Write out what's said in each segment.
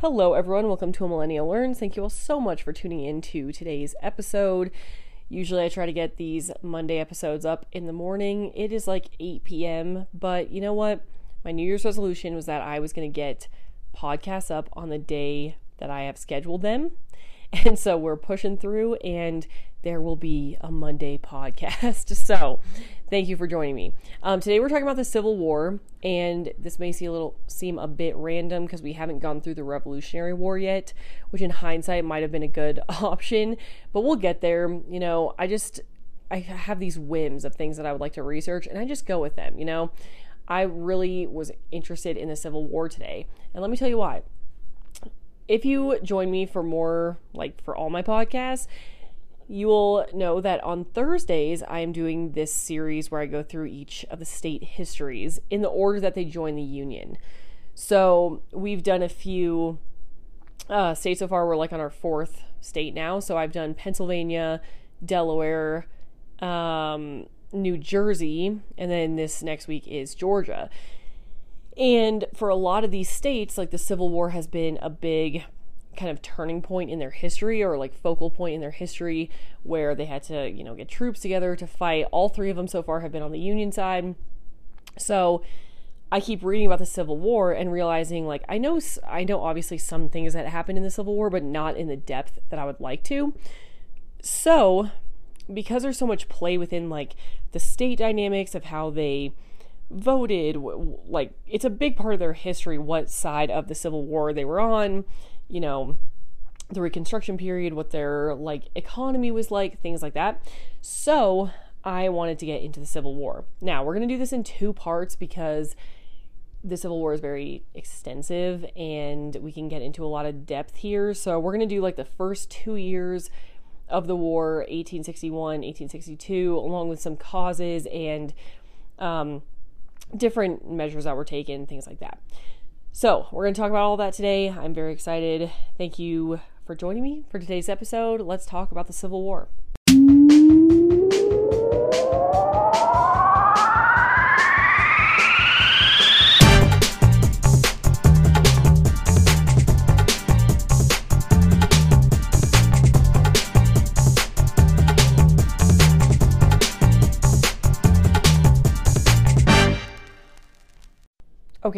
Hello, everyone. Welcome to A Millennial Learns. Thank you all so much for tuning in to today's episode. Usually, I try to get these Monday episodes up in the morning. It is like 8 p.m., but you know what? My New Year's resolution was that I was going to get podcasts up on the day that I have scheduled them. And so we're pushing through, and there will be a Monday podcast. So thank you for joining me. Um, today we're talking about the Civil War, and this may see a little seem a bit random because we haven't gone through the Revolutionary War yet, which in hindsight might have been a good option, but we'll get there. You know, I just I have these whims of things that I would like to research, and I just go with them. You know, I really was interested in the Civil War today, and let me tell you why if you join me for more, like for all my podcasts, you will know that on Thursdays, I am doing this series where I go through each of the state histories in the order that they join the Union. So we've done a few uh, states so far. We're like on our fourth state now. So I've done Pennsylvania, Delaware, um, New Jersey, and then this next week is Georgia. And for a lot of these states, like the Civil War has been a big kind of turning point in their history or like focal point in their history where they had to, you know, get troops together to fight. All three of them so far have been on the Union side. So I keep reading about the Civil War and realizing like I know I know obviously some things that happened in the Civil War but not in the depth that I would like to. So, because there's so much play within like the state dynamics of how they voted like it's a big part of their history what side of the civil war they were on you know the reconstruction period what their like economy was like things like that. So i wanted to get into the civil war. Now we're going to do this in two parts because the civil war is very extensive and we can get into a lot of depth here. So we're going to do like the first two years of the war 1861 1862 along with some causes and um, different measures that were taken, things like that. So, we're going to talk about all that today. I'm very excited. Thank you for joining me for today's episode. Let's talk about the Civil War.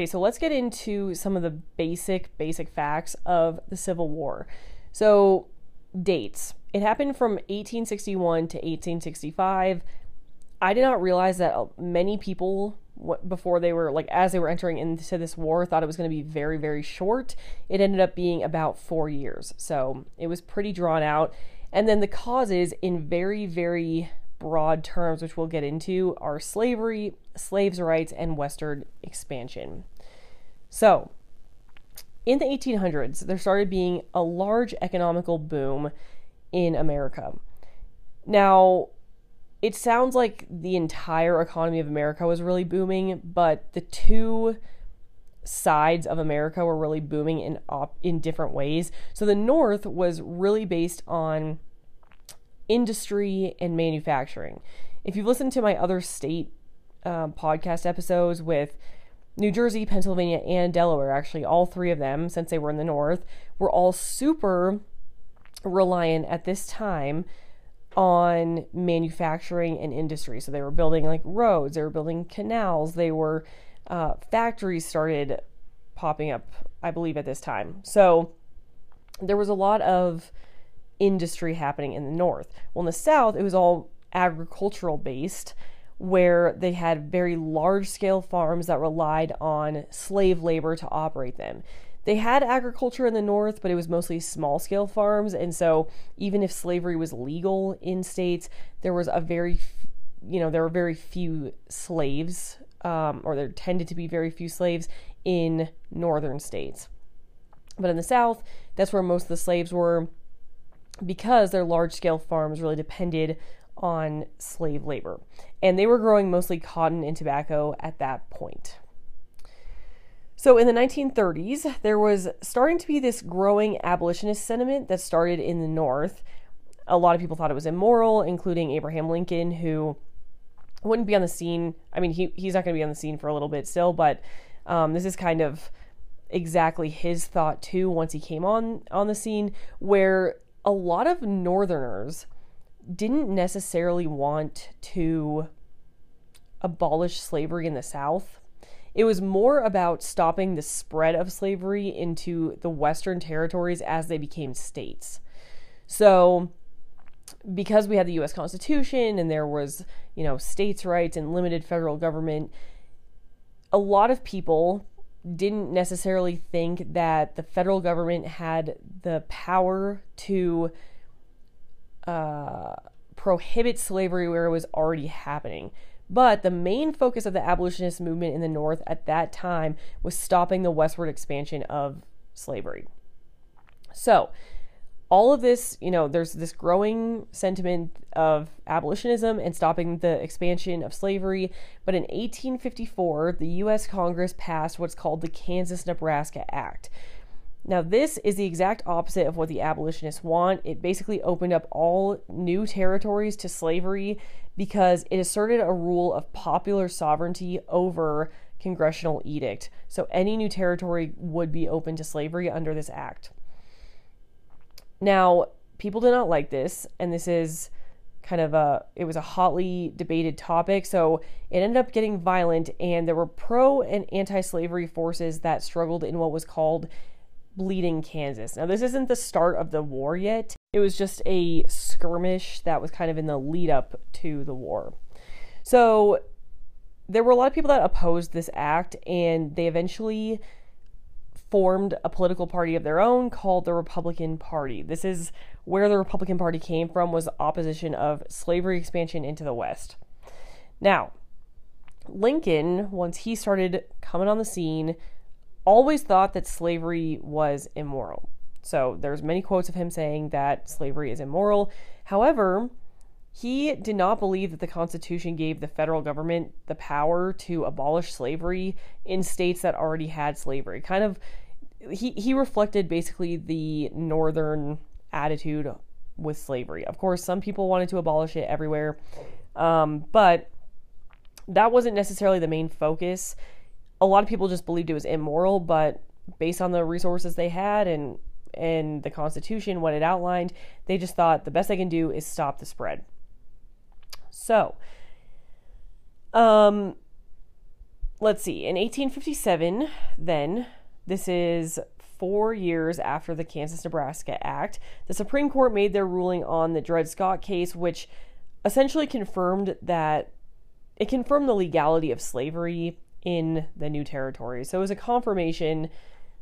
Okay, so let's get into some of the basic, basic facts of the Civil War. So, dates. It happened from 1861 to 1865. I did not realize that uh, many people before they were like as they were entering into this war thought it was going to be very very short it ended up being about 4 years so it was pretty drawn out and then the causes in very very broad terms, which we'll get into, are slavery, slaves' rights, and Western expansion. So, in the 1800s, there started being a large economical boom in America. Now, it sounds like the entire economy of America was really booming, but the two sides of America were really booming in op- in different ways. So the North was really based on industry and manufacturing. If you've listened to my other state um, podcast episodes with New Jersey, Pennsylvania, and Delaware, actually, all three of them, since they were in the North, were all super reliant at this time on manufacturing and industry. So they were building like roads, they were building canals, they were uh, factories started popping up, I believe, at this time. So there was a lot of industry happening in the north. Well, in the south, it was all agricultural based, where they had very large scale farms that relied on slave labor to operate them. They had agriculture in the north, but it was mostly small scale farms. And so, even if slavery was legal in states, there was a very, you know, there were very few slaves, um, or there tended to be very few slaves in northern states. But in the south, that's where most of the slaves were because their large scale farms really depended on slave labor. And they were growing mostly cotton and tobacco at that point. So in the 1930s, there was starting to be this growing abolitionist sentiment that started in the North. A lot of people thought it was immoral, including Abraham Lincoln, who wouldn't be on the scene. I mean, he, he's not going to be on the scene for a little bit still, but um, this is kind of exactly his thought too once he came on on the scene where a lot of northerners didn't necessarily want to abolish slavery in the south. It was more about stopping the spread of slavery into the western territories as they became states. So because we had the US Constitution and there was, you know, states' rights and limited federal government, a lot of people didn't necessarily think that the federal government had the power to uh, prohibit slavery where it was already happening. But the main focus of the abolitionist movement in the North at that time was stopping the westward expansion of slavery. So, all of this, you know, there's this growing sentiment of abolitionism and stopping the expansion of slavery. But in 1854, the U.S. Congress passed what's called the Kansas Nebraska Act. Now, this is the exact opposite of what the abolitionists want. It basically opened up all new territories to slavery because it asserted a rule of popular sovereignty over congressional edict. So, any new territory would be open to slavery under this act. Now, people did not like this, and this is kind of a it was a hotly debated topic so it ended up getting violent and there were pro and anti-slavery forces that struggled in what was called bleeding kansas now this isn't the start of the war yet it was just a skirmish that was kind of in the lead up to the war so there were a lot of people that opposed this act and they eventually formed a political party of their own called the Republican Party. This is where the Republican Party came from was opposition of slavery expansion into the West. Now, Lincoln, once he started coming on the scene, always thought that slavery was immoral. So there's many quotes of him saying that slavery is immoral. However, he did not believe that the Constitution gave the federal government the power to abolish slavery in states that already had slavery. Kind of he he reflected basically the northern attitude with slavery. Of course, some people wanted to abolish it everywhere, um, but that wasn't necessarily the main focus. A lot of people just believed it was immoral, but based on the resources they had and and the Constitution, what it outlined, they just thought the best they can do is stop the spread. So, um, let's see. In 1857, then this is four years after the Kansas Nebraska Act. The Supreme Court made their ruling on the Dred Scott case, which essentially confirmed that it confirmed the legality of slavery in the new territory. So it was a confirmation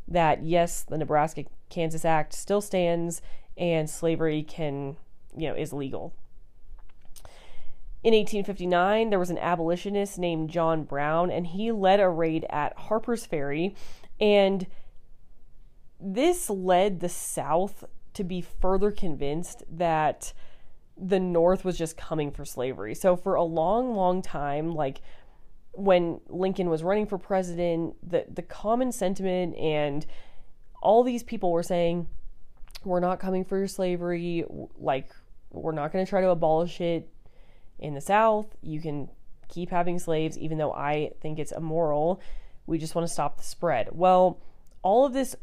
that yes, the Nebraska Kansas Act still stands and slavery can, you know, is legal. In 1859, there was an abolitionist named John Brown, and he led a raid at Harper's Ferry and this led the South to be further convinced that the North was just coming for slavery. So for a long, long time, like when Lincoln was running for president, the the common sentiment and all these people were saying, "We're not coming for your slavery. Like we're not going to try to abolish it in the South. You can keep having slaves, even though I think it's immoral." We just want to stop the spread. Well, all of this,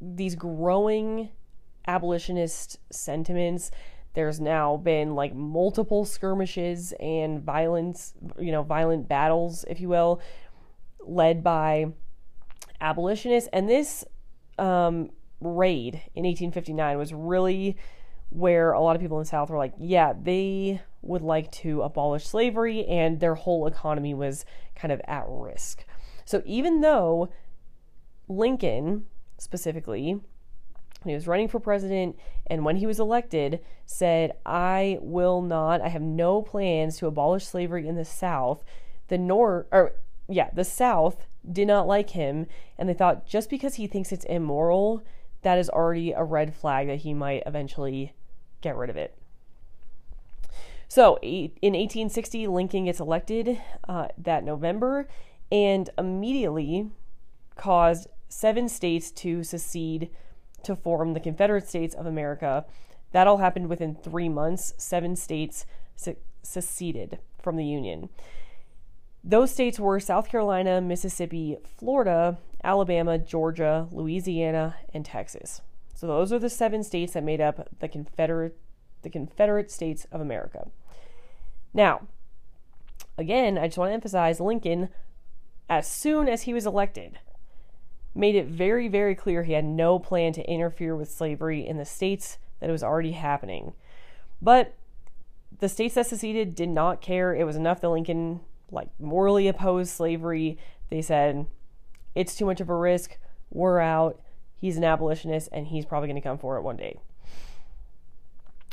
these growing abolitionist sentiments, there's now been like multiple skirmishes and violence, you know, violent battles, if you will, led by abolitionists. And this um, raid in 1859 was really where a lot of people in the South were like, yeah, they would like to abolish slavery, and their whole economy was kind of at risk. So even though Lincoln, specifically, when he was running for president and when he was elected, said, I will not, I have no plans to abolish slavery in the South, the North, or yeah, the South did not like him, and they thought just because he thinks it's immoral, that is already a red flag that he might eventually get rid of it. So in 1860, Lincoln gets elected uh, that November, and immediately caused seven states to secede to form the Confederate States of America. That all happened within three months. Seven states se- seceded from the Union. Those states were South Carolina, Mississippi, Florida, Alabama, Georgia, Louisiana, and Texas. So those are the seven states that made up the Confederate the Confederate States of America. Now, again, I just want to emphasize Lincoln as soon as he was elected made it very very clear he had no plan to interfere with slavery in the states that it was already happening. But the states that seceded did not care. It was enough that Lincoln like morally opposed slavery. They said it's too much of a risk. We're out. He's an abolitionist and he's probably going to come for it one day.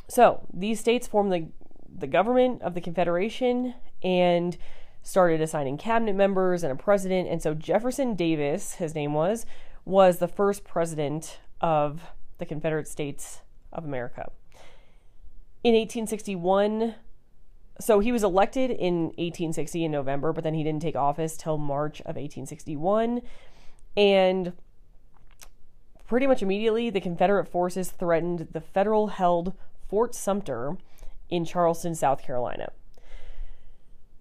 So, these states formed the the government of the Confederation and started assigning cabinet members and a president. And so Jefferson Davis, his name was, was the first president of the Confederate States of America. In 1861, so he was elected in 1860 in November, but then he didn't take office till March of 1861. And pretty much immediately, the Confederate forces threatened the federal held Fort Sumter in Charleston, South Carolina.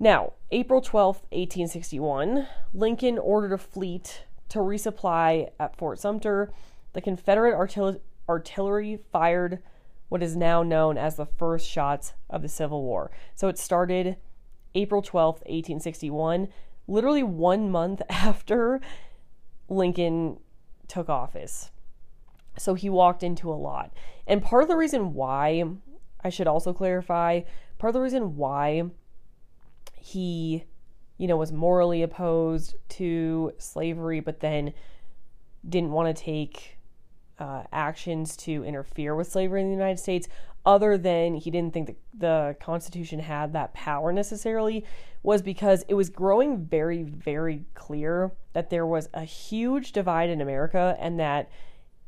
Now, April 12, 1861, Lincoln ordered a fleet to resupply at Fort Sumter. The Confederate artillery artillery fired what is now known as the first shots of the Civil War. So it started April 12th, 1861, literally one month after Lincoln took office. So he walked into a lot. And part of the reason why, I should also clarify, part of the reason why he, you know, was morally opposed to slavery, but then didn't want to take uh, actions to interfere with slavery in the United States, other than he didn't think that the Constitution had that power necessarily, was because it was growing very, very clear that there was a huge divide in America and that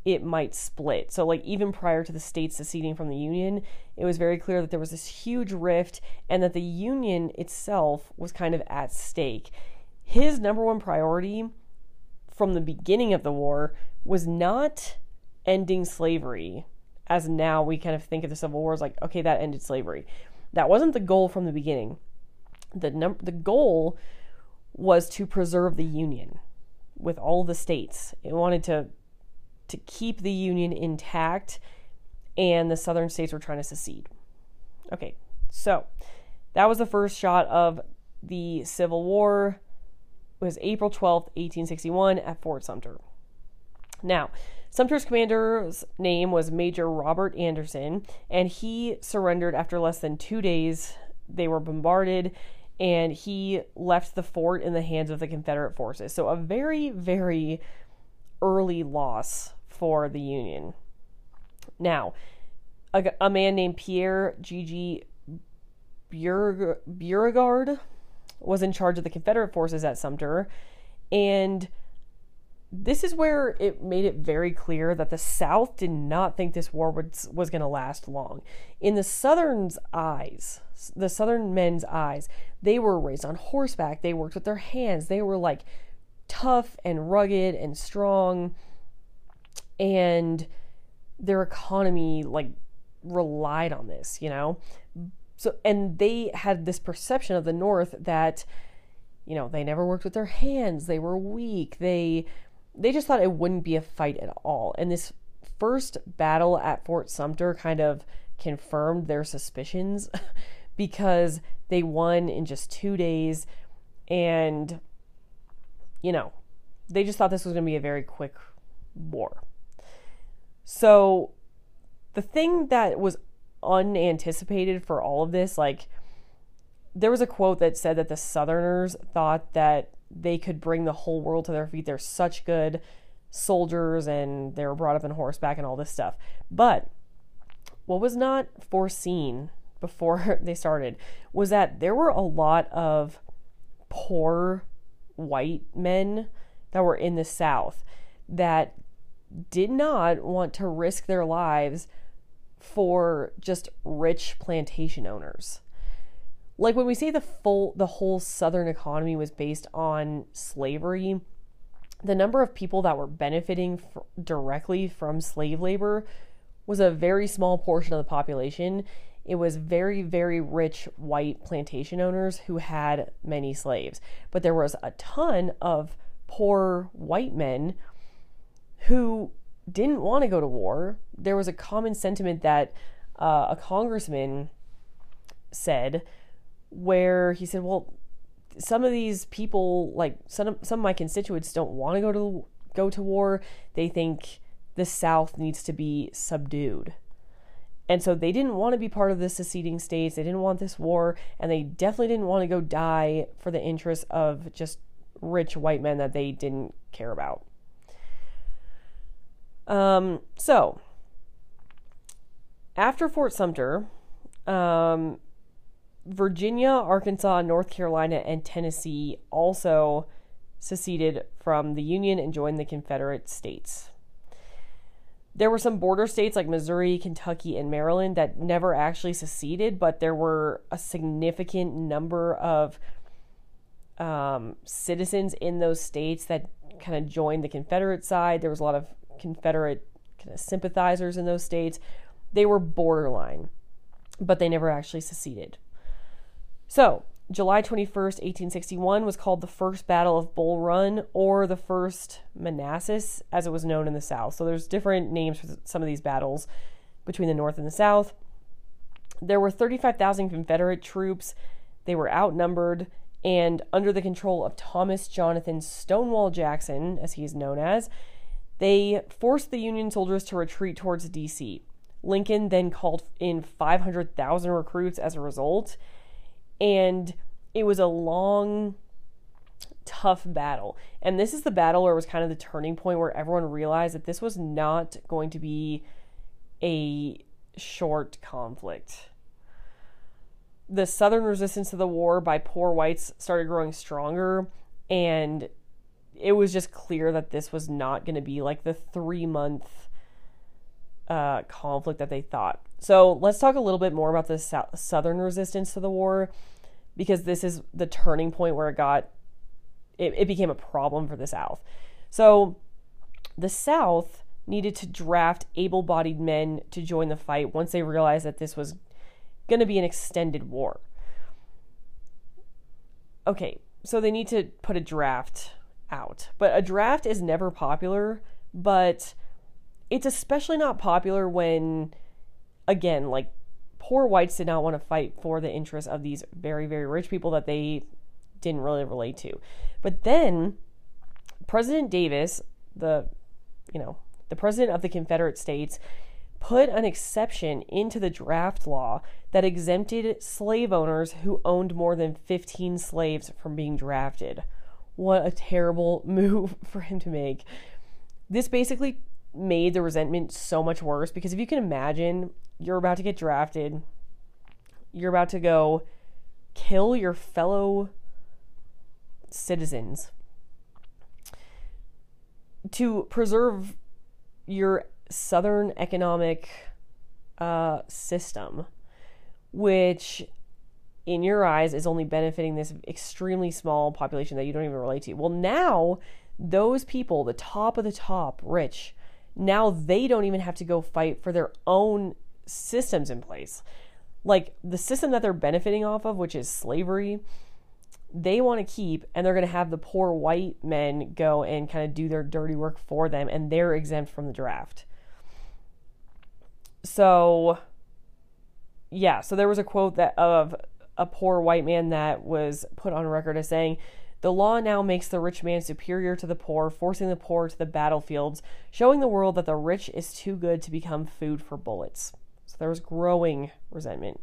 it might split. So, like, even prior to the states seceding from the Union, it was very clear that there was this huge rift and that the Union itself was kind of at stake. His number one priority from the beginning of the war was not ending slavery, as now we kind of think of the Civil War as like, okay, that ended slavery. That wasn't the goal from the beginning. The num- the goal was to preserve the Union with all the states. It wanted to to keep the Union intact, and the southern states were trying to secede. Okay, so that was the first shot of the Civil War. It was April 12th, 1861, at Fort Sumter. Now, Sumter's commander's name was Major Robert Anderson, and he surrendered after less than two days. They were bombarded, and he left the fort in the hands of the Confederate forces. So, a very, very early loss for the Union. Now, a, a man named Pierre G.G. Beauregard was in charge of the Confederate forces at Sumter, and this is where it made it very clear that the South did not think this war was, was going to last long. In the Southern's eyes, the Southern men's eyes, they were raised on horseback, they worked with their hands, they were like tough and rugged and strong, and their economy like relied on this, you know? So, and they had this perception of the North that, you know, they never worked with their hands, they were weak, they they just thought it wouldn't be a fight at all. And this first battle at Fort Sumter kind of confirmed their suspicions because they won in just two days and, you know, they just thought this was going to be a very quick war. So the thing that was unanticipated for all of this, like, there was a quote that said that the Southerners thought that they could bring the whole world to their feet. They're such good soldiers and they were brought up in horseback and all this stuff. But what was not foreseen before they started was that there were a lot of poor white men that were in the South that did not want to risk their lives for just rich plantation owners. Like when we say the full the whole southern economy was based on slavery the number of people that were benefiting f- directly from slave labor was a very small portion of the population it was very very rich white plantation owners who had many slaves but there was a ton of poor white men who didn't want to go to war. There was a common sentiment that uh, a congressman said, where he said, "Well, some of these people, like some of, some of my constituents, don't want to go to go to war. They think the South needs to be subdued." And so they didn't want to be part of the seceding states. They didn't want this war, and they definitely didn't want to go die for the interests of just rich white men that they didn't care about. Um, so, after Fort Sumter, um, Virginia, Arkansas, North Carolina, and Tennessee also seceded from the Union and joined the Confederate States. There were some border states like Missouri, Kentucky, and Maryland that never actually seceded, but there were a significant number of um, citizens in those states that kind of joined the Confederate side. There was a lot of Confederate kind of sympathizers in those states. They were borderline, but they never actually seceded. So, July 21st, 1861 was called the First Battle of Bull Run or the First Manassas, as it was known in the South. So there's different names for some of these battles between the North and the South. There were 35,000 Confederate troops. They were outnumbered and under the control of Thomas Jonathan Stonewall Jackson, as he is known as, they forced the Union soldiers to retreat towards D.C. Lincoln then called in 500,000 recruits as a result and it was a long, tough battle. And this is the battle where it was kind of the turning point where everyone realized that this was not going to be a short conflict. The Southern resistance to the war by poor whites started growing stronger, and it was just clear that this was not going to be like the three month uh, conflict that they thought. So let's talk a little bit more about the so- Southern resistance to the war because this is the turning point where it got it, it became a problem for the South. So the South needed to draft able-bodied men to join the fight once they realized that this was going to be an extended war. Okay, so they need to put a draft out. But a draft is never popular, but it's especially not popular when again, like poor whites did not want to fight for the interests of these very, very rich people that they didn't really relate to. But then President Davis, the you know, the president of the Confederate States, put an exception into the draft law that exempted slave owners who owned more than 15 slaves from being drafted. What a terrible move for him to make. This basically made the resentment so much worse because if you can imagine you're about to get drafted, you're about to go kill your fellow citizens to preserve your southern economic uh, system, which in your eyes is only benefiting this extremely small population that you don't even relate to. Well, now those people, the top of the top, rich, now they don't even have to go fight for their own systems in place. Like the system that they're benefiting off of, which is slavery, they want to keep, and they're going to have the poor white men go and kind of do their dirty work for them, and they're exempt from the draft. So, yeah, so there was a quote that of a poor white man that was put on record as saying, the law now makes the rich man superior to the poor, forcing the poor to the battlefields, showing the world that the rich is too good to become food for bullets. So there was growing resentment.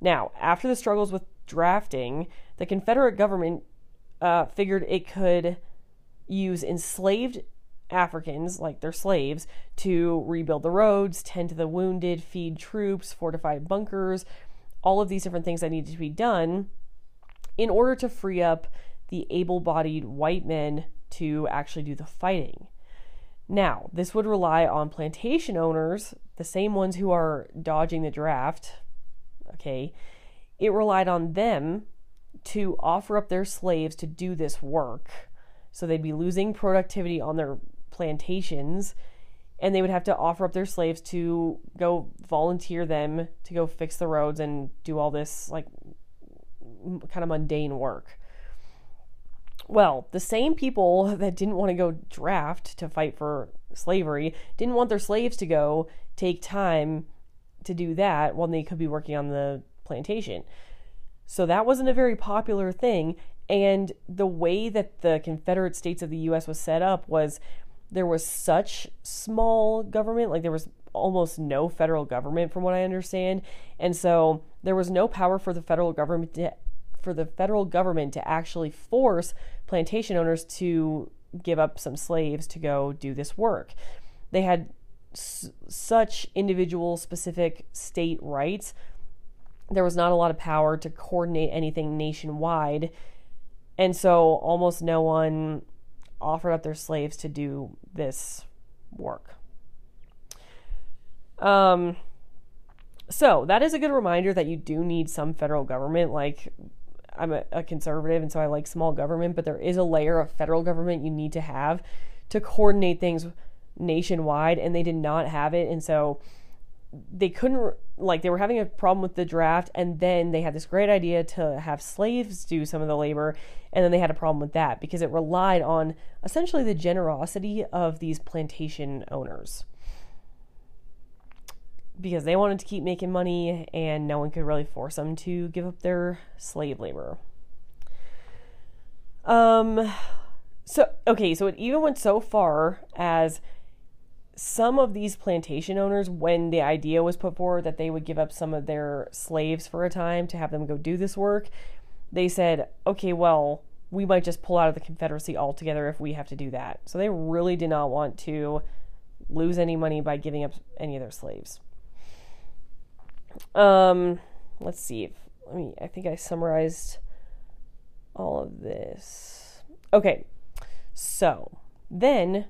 Now, after the struggles with drafting, the Confederate government uh, figured it could use enslaved Africans, like their slaves, to rebuild the roads, tend to the wounded, feed troops, fortify bunkers, all of these different things that needed to be done in order to free up the able bodied white men to actually do the fighting. Now, this would rely on plantation owners, the same ones who are dodging the draft. Okay. It relied on them to offer up their slaves to do this work. So they'd be losing productivity on their plantations and they would have to offer up their slaves to go volunteer them to go fix the roads and do all this like kind of mundane work. Well, the same people that didn't want to go draft to fight for slavery didn't want their slaves to go take time to do that when they could be working on the plantation. So that wasn't a very popular thing. And the way that the Confederate States of the US was set up was there was such small government, like there was almost no federal government from what I understand. And so there was no power for the federal government to, for the federal government to actually force plantation owners to give up some slaves to go do this work. They had s- such individual specific state rights. There was not a lot of power to coordinate anything nationwide. And so almost no one offered up their slaves to do this work. Um, so that is a good reminder that you do need some federal government. Like, I'm a, a, conservative, and so I like small government, but there is a layer of federal government you need to have to coordinate things nationwide, and they did not have it, and so they couldn't like they were having a problem with the draft and then they had this great idea to have slaves do some of the labor and then they had a problem with that because it relied on essentially the generosity of these plantation owners because they wanted to keep making money and no one could really force them to give up their slave labor. Um so okay, so it even went so far as some of these plantation owners when the idea was put forward that they would give up some of their slaves for a time to have them go do this work, they said, "Okay, well, we might just pull out of the Confederacy altogether if we have to do that." So they really did not want to lose any money by giving up any of their slaves. Um, let's see. If, let me. I think I summarized all of this. Okay, so then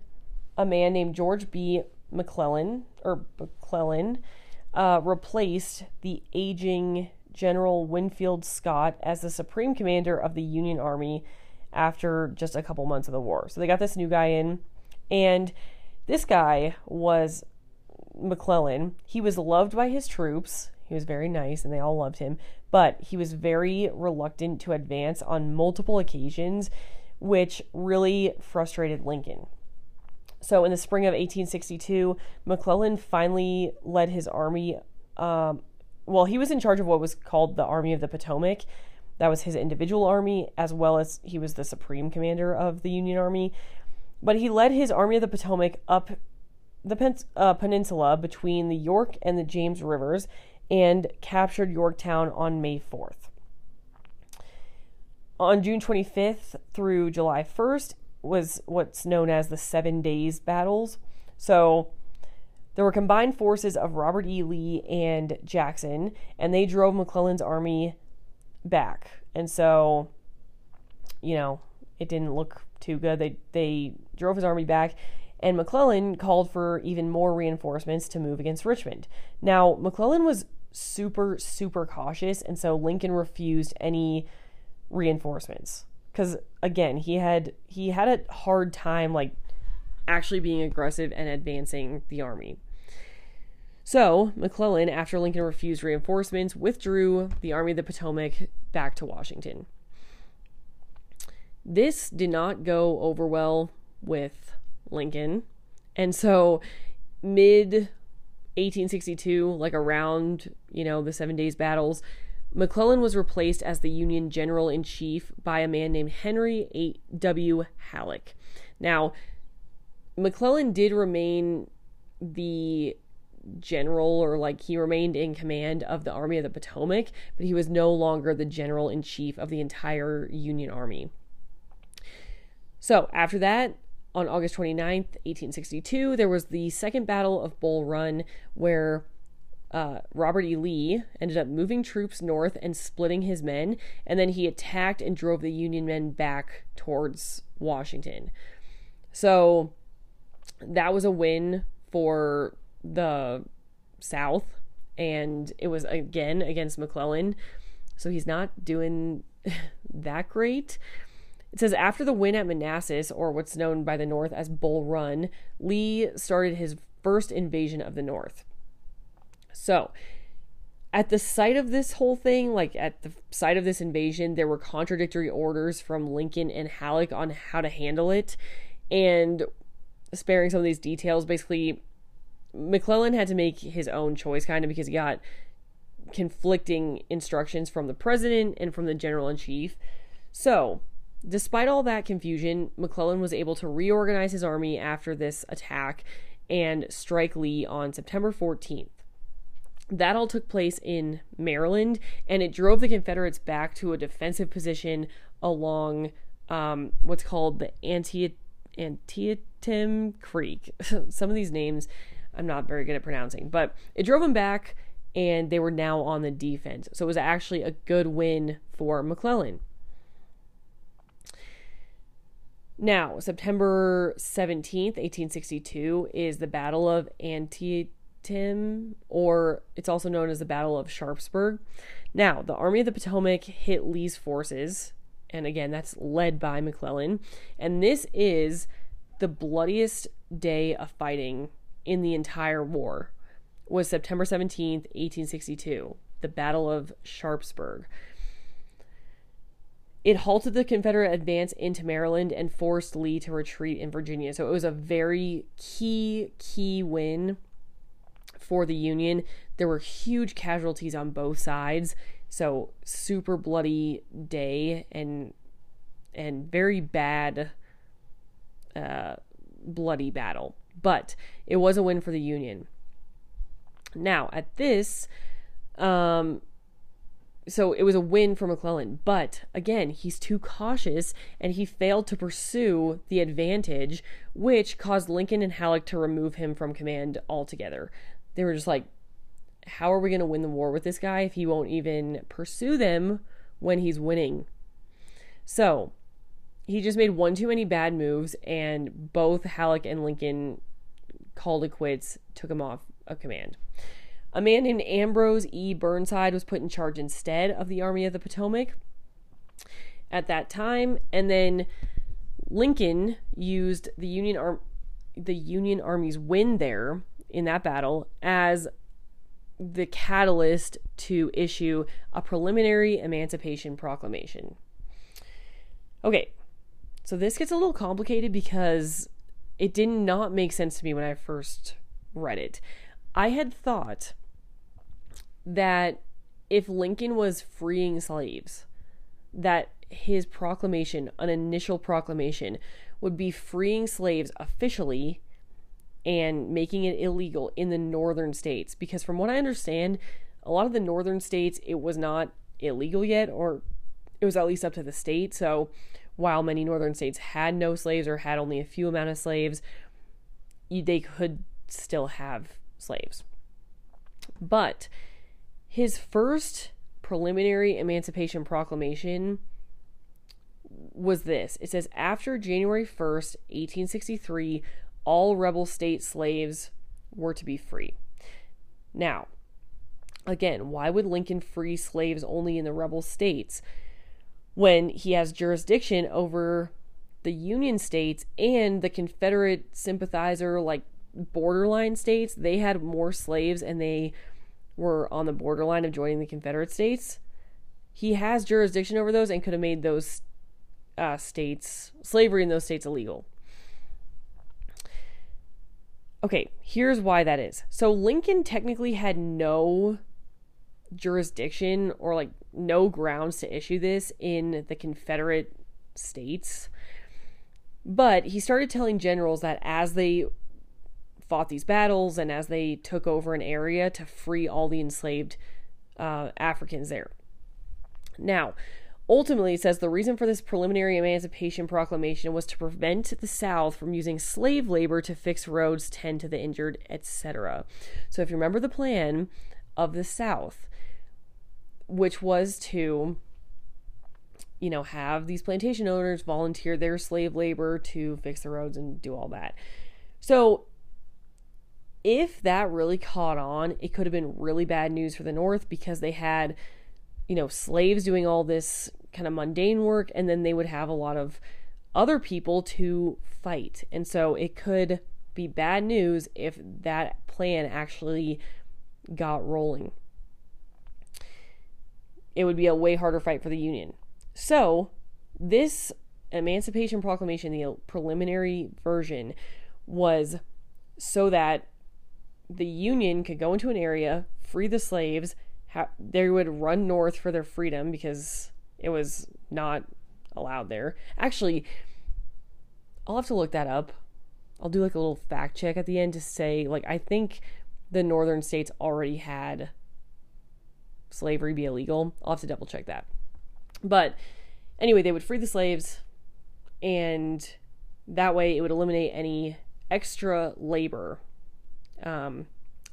a man named George B. McClellan or McClellan uh, replaced the aging General Winfield Scott as the supreme commander of the Union Army after just a couple months of the war. So they got this new guy in, and this guy was McClellan. He was loved by his troops. He was very nice and they all loved him, but he was very reluctant to advance on multiple occasions, which really frustrated Lincoln. So, in the spring of 1862, McClellan finally led his army. Um, well, he was in charge of what was called the Army of the Potomac. That was his individual army, as well as he was the supreme commander of the Union Army. But he led his Army of the Potomac up the pen- uh, peninsula between the York and the James Rivers and captured Yorktown on May 4th. On June 25th through July 1st was what's known as the Seven Days Battles. So there were combined forces of Robert E. Lee and Jackson, and they drove McClellan's army back. And so, you know, it didn't look too good. They they drove his army back, and McClellan called for even more reinforcements to move against Richmond. Now, McClellan was super, super cautious, and so Lincoln refused any reinforcements. Because again, he had he had a hard time like actually being aggressive and advancing the army. So, McClellan, after Lincoln refused reinforcements, withdrew the Army of the Potomac back to Washington. This did not go over well with Lincoln. And so, mid 1862, like around, you know, the Seven Days Battles, McClellan was replaced as the Union General in Chief by a man named Henry A. W. Halleck. Now, McClellan did remain the general, or like he remained in command of the Army of the Potomac, but he was no longer the general in chief of the entire Union Army. So, after that, on August 29th, 1862, there was the Second Battle of Bull Run, where uh, Robert E. Lee ended up moving troops north and splitting his men, and then he attacked and drove the Union men back towards Washington. So that was a win for the South, and it was again against McClellan. So he's not doing that great. It says after the win at Manassas, or what's known by the North as Bull Run, Lee started his first invasion of the North. So, at the site of this whole thing, like at the site of this invasion, there were contradictory orders from Lincoln and Halleck on how to handle it. And sparing some of these details, basically, McClellan had to make his own choice, kind of, because he got conflicting instructions from the president and from the general in chief. So, despite all that confusion, McClellan was able to reorganize his army after this attack and strike Lee on September 14th. That all took place in Maryland, and it drove the Confederates back to a defensive position along um, what's called the Anti- Antietam Creek. Some of these names I'm not very good at pronouncing, but it drove them back, and they were now on the defense. So it was actually a good win for McClellan. Now, September 17th, 1862, is the Battle of Antietam or it's also known as the Battle of Sharpsburg. Now, the Army of the Potomac hit Lee's forces, and again, that's led by McClellan. And this is the bloodiest day of fighting in the entire war. Was September 17th, 1862, the Battle of Sharpsburg. It halted the Confederate advance into Maryland and forced Lee to retreat in Virginia. So it was a very key, key win for the Union. There were huge casualties on both sides, so super bloody day and and very bad uh, bloody battle. But it was a win for the Union. Now, at this, um, so it was a win for McClellan, but again, he's too cautious and he failed to pursue the advantage, which caused Lincoln and Halleck to remove him from command altogether they were just like, how are we going to win the war with this guy if he won't even pursue them when he's winning? So he just made one too many bad moves, and both Halleck and Lincoln called it quits, took him off of command. A man named Ambrose E. Burnside was put in charge instead of the Army of the Potomac at that time, and then Lincoln used the Union Arm the Union Army's win there in that battle as the catalyst to issue a preliminary emancipation proclamation. Okay, so this gets a little complicated because it did not make sense to me when I first read it. I had thought that if Lincoln was freeing slaves, that his proclamation, an initial proclamation, would be freeing slaves officially and making it illegal in the northern states because from what I understand, a lot of the northern states it was not illegal yet or it was at least up to the state. So while many northern states had no slaves or had only a few amount of slaves, they could still have slaves. But his first preliminary emancipation proclamation was this. It says after January 1st, 1863, all rebel state slaves were to be free. Now, again, why would Lincoln free slaves only in the rebel states when he has jurisdiction over the Union states and the Confederate sympathizer, like borderline states? They had more slaves and they were on the borderline of joining the Confederate states. He has jurisdiction over those and could have made those uh, states, slavery in those states illegal. Okay, here's why that is. So Lincoln technically had no jurisdiction or like no grounds to issue this in the Confederate states. But he started telling generals that as they fought these battles and as they took over an area to free all the enslaved uh, Africans there. Now, Ultimately, it says the reason for this preliminary Emancipation Proclamation was to prevent the South from using slave labor to fix roads, tend to the injured, etc. So, if you remember the plan of the South, which was to, you know, have these plantation owners volunteer their slave labor to fix the roads and do all that. So, if that really caught on, it could have been really bad news for the North because they had you know, slaves doing all this kind of mundane work, and then they would have a lot of other people to fight. And so it could be bad news if that plan actually got rolling. it would be a way harder fight for the Union. So, this Emancipation Proclamation, the preliminary version, was so that the Union could go into an area, free the slaves, ha- they would run north for their freedom because it was not allowed there. Actually, I'll have to look that up. I'll do like a little fact check at the end to say, like, I think the northern states already had slavery be illegal. I'll have to double check that. But anyway, they would free the slaves, and that way it would eliminate any extra labor um,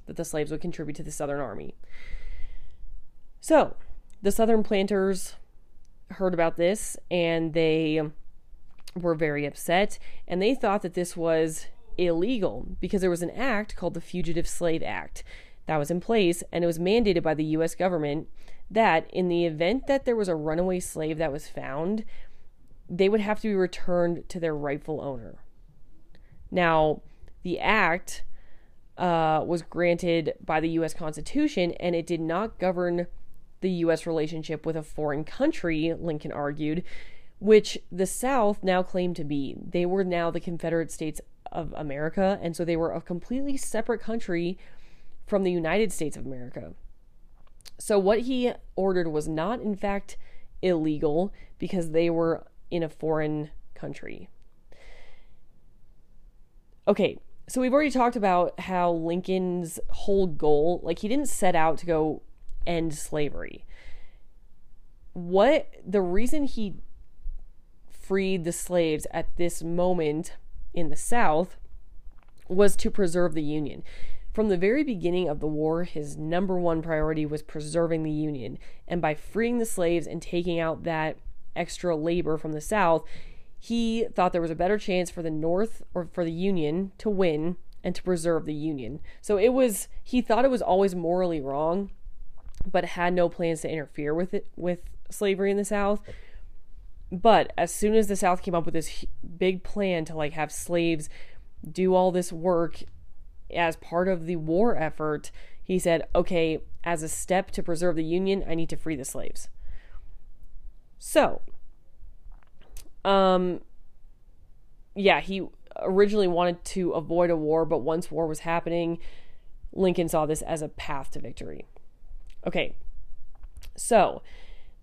that the slaves would contribute to the Southern Army. So the Southern planters heard about this and they were very upset and they thought that this was illegal because there was an act called the Fugitive Slave Act that was in place and it was mandated by the US government that in the event that there was a runaway slave that was found, they would have to be returned to their rightful owner. Now, the act uh, was granted by the US Constitution and it did not govern the US relationship with a foreign country, Lincoln argued, which the South now claimed to be. They were now the Confederate States of America, and so they were a completely separate country from the United States of America. So, what he ordered was not, in fact, illegal because they were in a foreign country. Okay, so we've already talked about how Lincoln's whole goal, like, he didn't set out to go end slavery. What the reason he freed the slaves at this moment in the South was to preserve the Union. From the very beginning of the war, his number one priority was preserving the Union. And by freeing the slaves and taking out that extra labor from the South, he thought there was a better chance for the North or for the Union to win and to preserve the Union. So it was, he thought it was always morally wrong, but had no plans to interfere with it, with slavery in the South. But as soon as the South came up with this big plan to like have slaves do all this work as part of the war effort, he said, okay, as a step to preserve the Union, I need to free the slaves. So, um, yeah, he originally wanted to avoid a war, but once war was happening, Lincoln saw this as a path to victory. Okay, so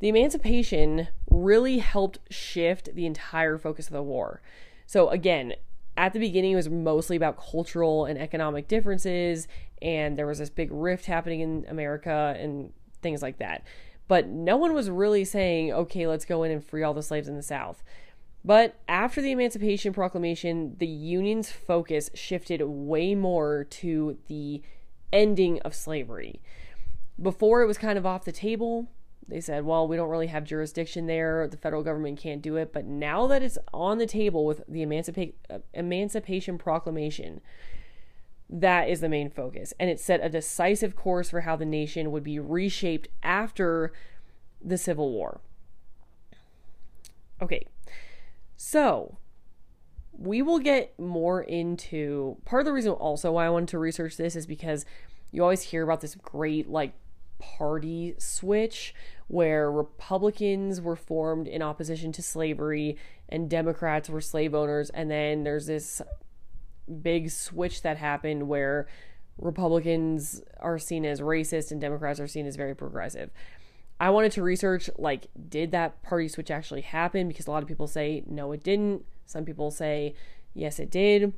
the emancipation really helped shift the entire focus of the war. So, again, at the beginning, it was mostly about cultural and economic differences, and there was this big rift happening in America and things like that. But no one was really saying, okay, let's go in and free all the slaves in the South. But after the Emancipation Proclamation, the Union's focus shifted way more to the ending of slavery. Before it was kind of off the table, they said, well, we don't really have jurisdiction there. The federal government can't do it. But now that it's on the table with the Emancipa- Emancipation Proclamation, that is the main focus. And it set a decisive course for how the nation would be reshaped after the Civil War. Okay, so we will get more into part of the reason also why I wanted to research this is because you always hear about this great like party switch where Republicans were formed in opposition to slavery and Democrats were slave owners. And then there's this big switch that happened where Republicans are seen as racist and Democrats are seen as very progressive. I wanted to research like did that party switch actually happen because a lot of people say no it didn't. Some people say yes it did.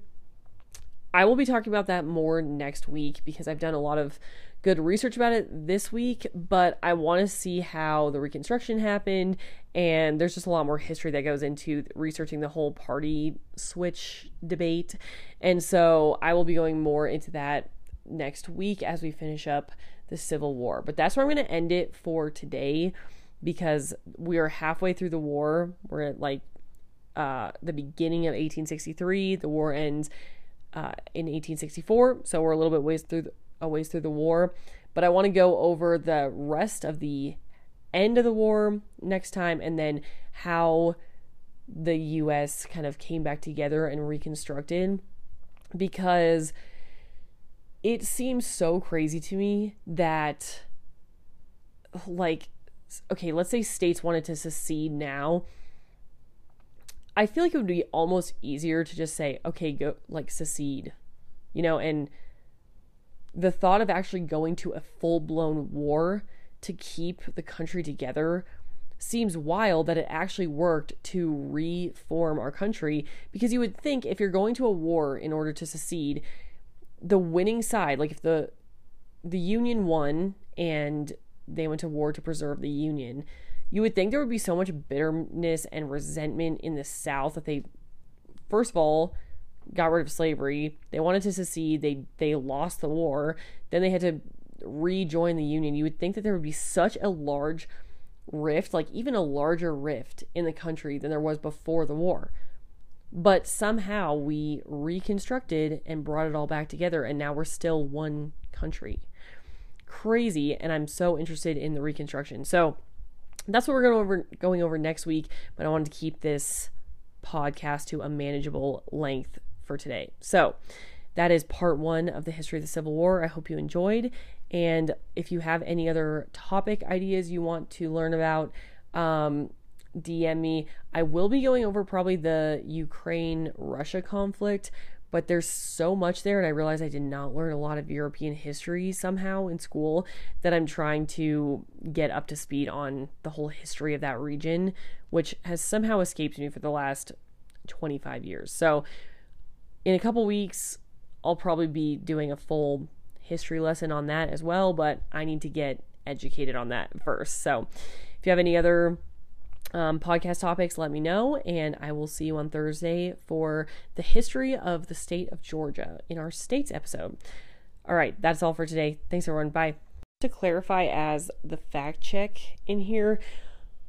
I will be talking about that more next week because I've done a lot of good research about it this week, but I want to see how the Reconstruction happened. And there's just a lot more history that goes into researching the whole party switch debate. And so I will be going more into that next week as we finish up the Civil War. But that's where I'm going to end it for today because we are halfway through the war. We're at like uh, the beginning of 1863. The war ends uh, in 1864, so we're a little bit ways through the, a ways through the war. But I want to go over the rest of the end of the war next time and then how the US kind of came back together and reconstructed because it seems so crazy to me that like okay, let's say states wanted to secede now. I feel like it would be almost easier to just say, okay, go like secede, you know, and the thought of actually going to a full blown war to keep the country together seems wild that it actually worked to reform our country because you would think if you're going to a war in order to secede the winning side like if the the union won and they went to war to preserve the union you would think there would be so much bitterness and resentment in the south that they first of all got rid of slavery. They wanted to secede. They they lost the war. Then they had to rejoin the union. You would think that there would be such a large rift, like even a larger rift in the country than there was before the war. But somehow we reconstructed and brought it all back together, and now we're still one country. Crazy, and I'm so interested in the reconstruction. So that's what we're going over going over next week. But I wanted to keep this podcast to a manageable length for today. So that is part one of the history of the Civil War. I hope you enjoyed. And if you have any other topic ideas you want to learn about, um, DM me. I will be going over probably the Ukraine Russia conflict, but there's so much there. And I realize I did not learn a lot of European history somehow in school that I'm trying to get up to speed on the whole history of that region, which has somehow escaped me for the last 25 years. So, in a couple weeks, I'll probably be doing a full history lesson on that as well, but I need to get educated on that first. So if you have any other um, podcast topics, let me know, and I will see you on Thursday for the history of the state of Georgia in our states episode. All right, that's all for today. Thanks, everyone. Bye. To clarify, as the fact check in here,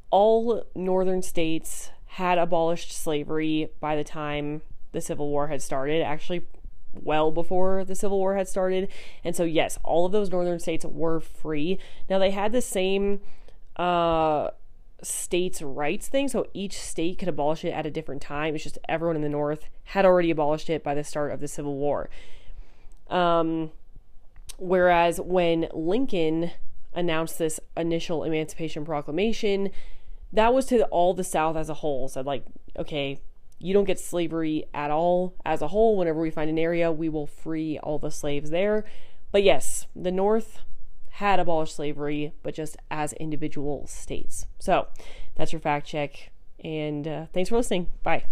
all northern states had abolished slavery by the time the Civil War had started. Actually, well before the Civil War had started. And so, yes, all of those northern states were free. Now, they had the same uh, states' rights thing. So each state could abolish it at a different time. It's just everyone in the North had already abolished it by the start of the Civil War. Um, whereas when Lincoln announced this initial Emancipation Proclamation, that was to all the South as a whole. Said, like, okay, you don't get slavery at all as a whole. Whenever we find an area, we will free all the slaves there. But yes, the North had abolished slavery, but just as individual states. So that's your fact check. And uh, thanks for listening. Bye.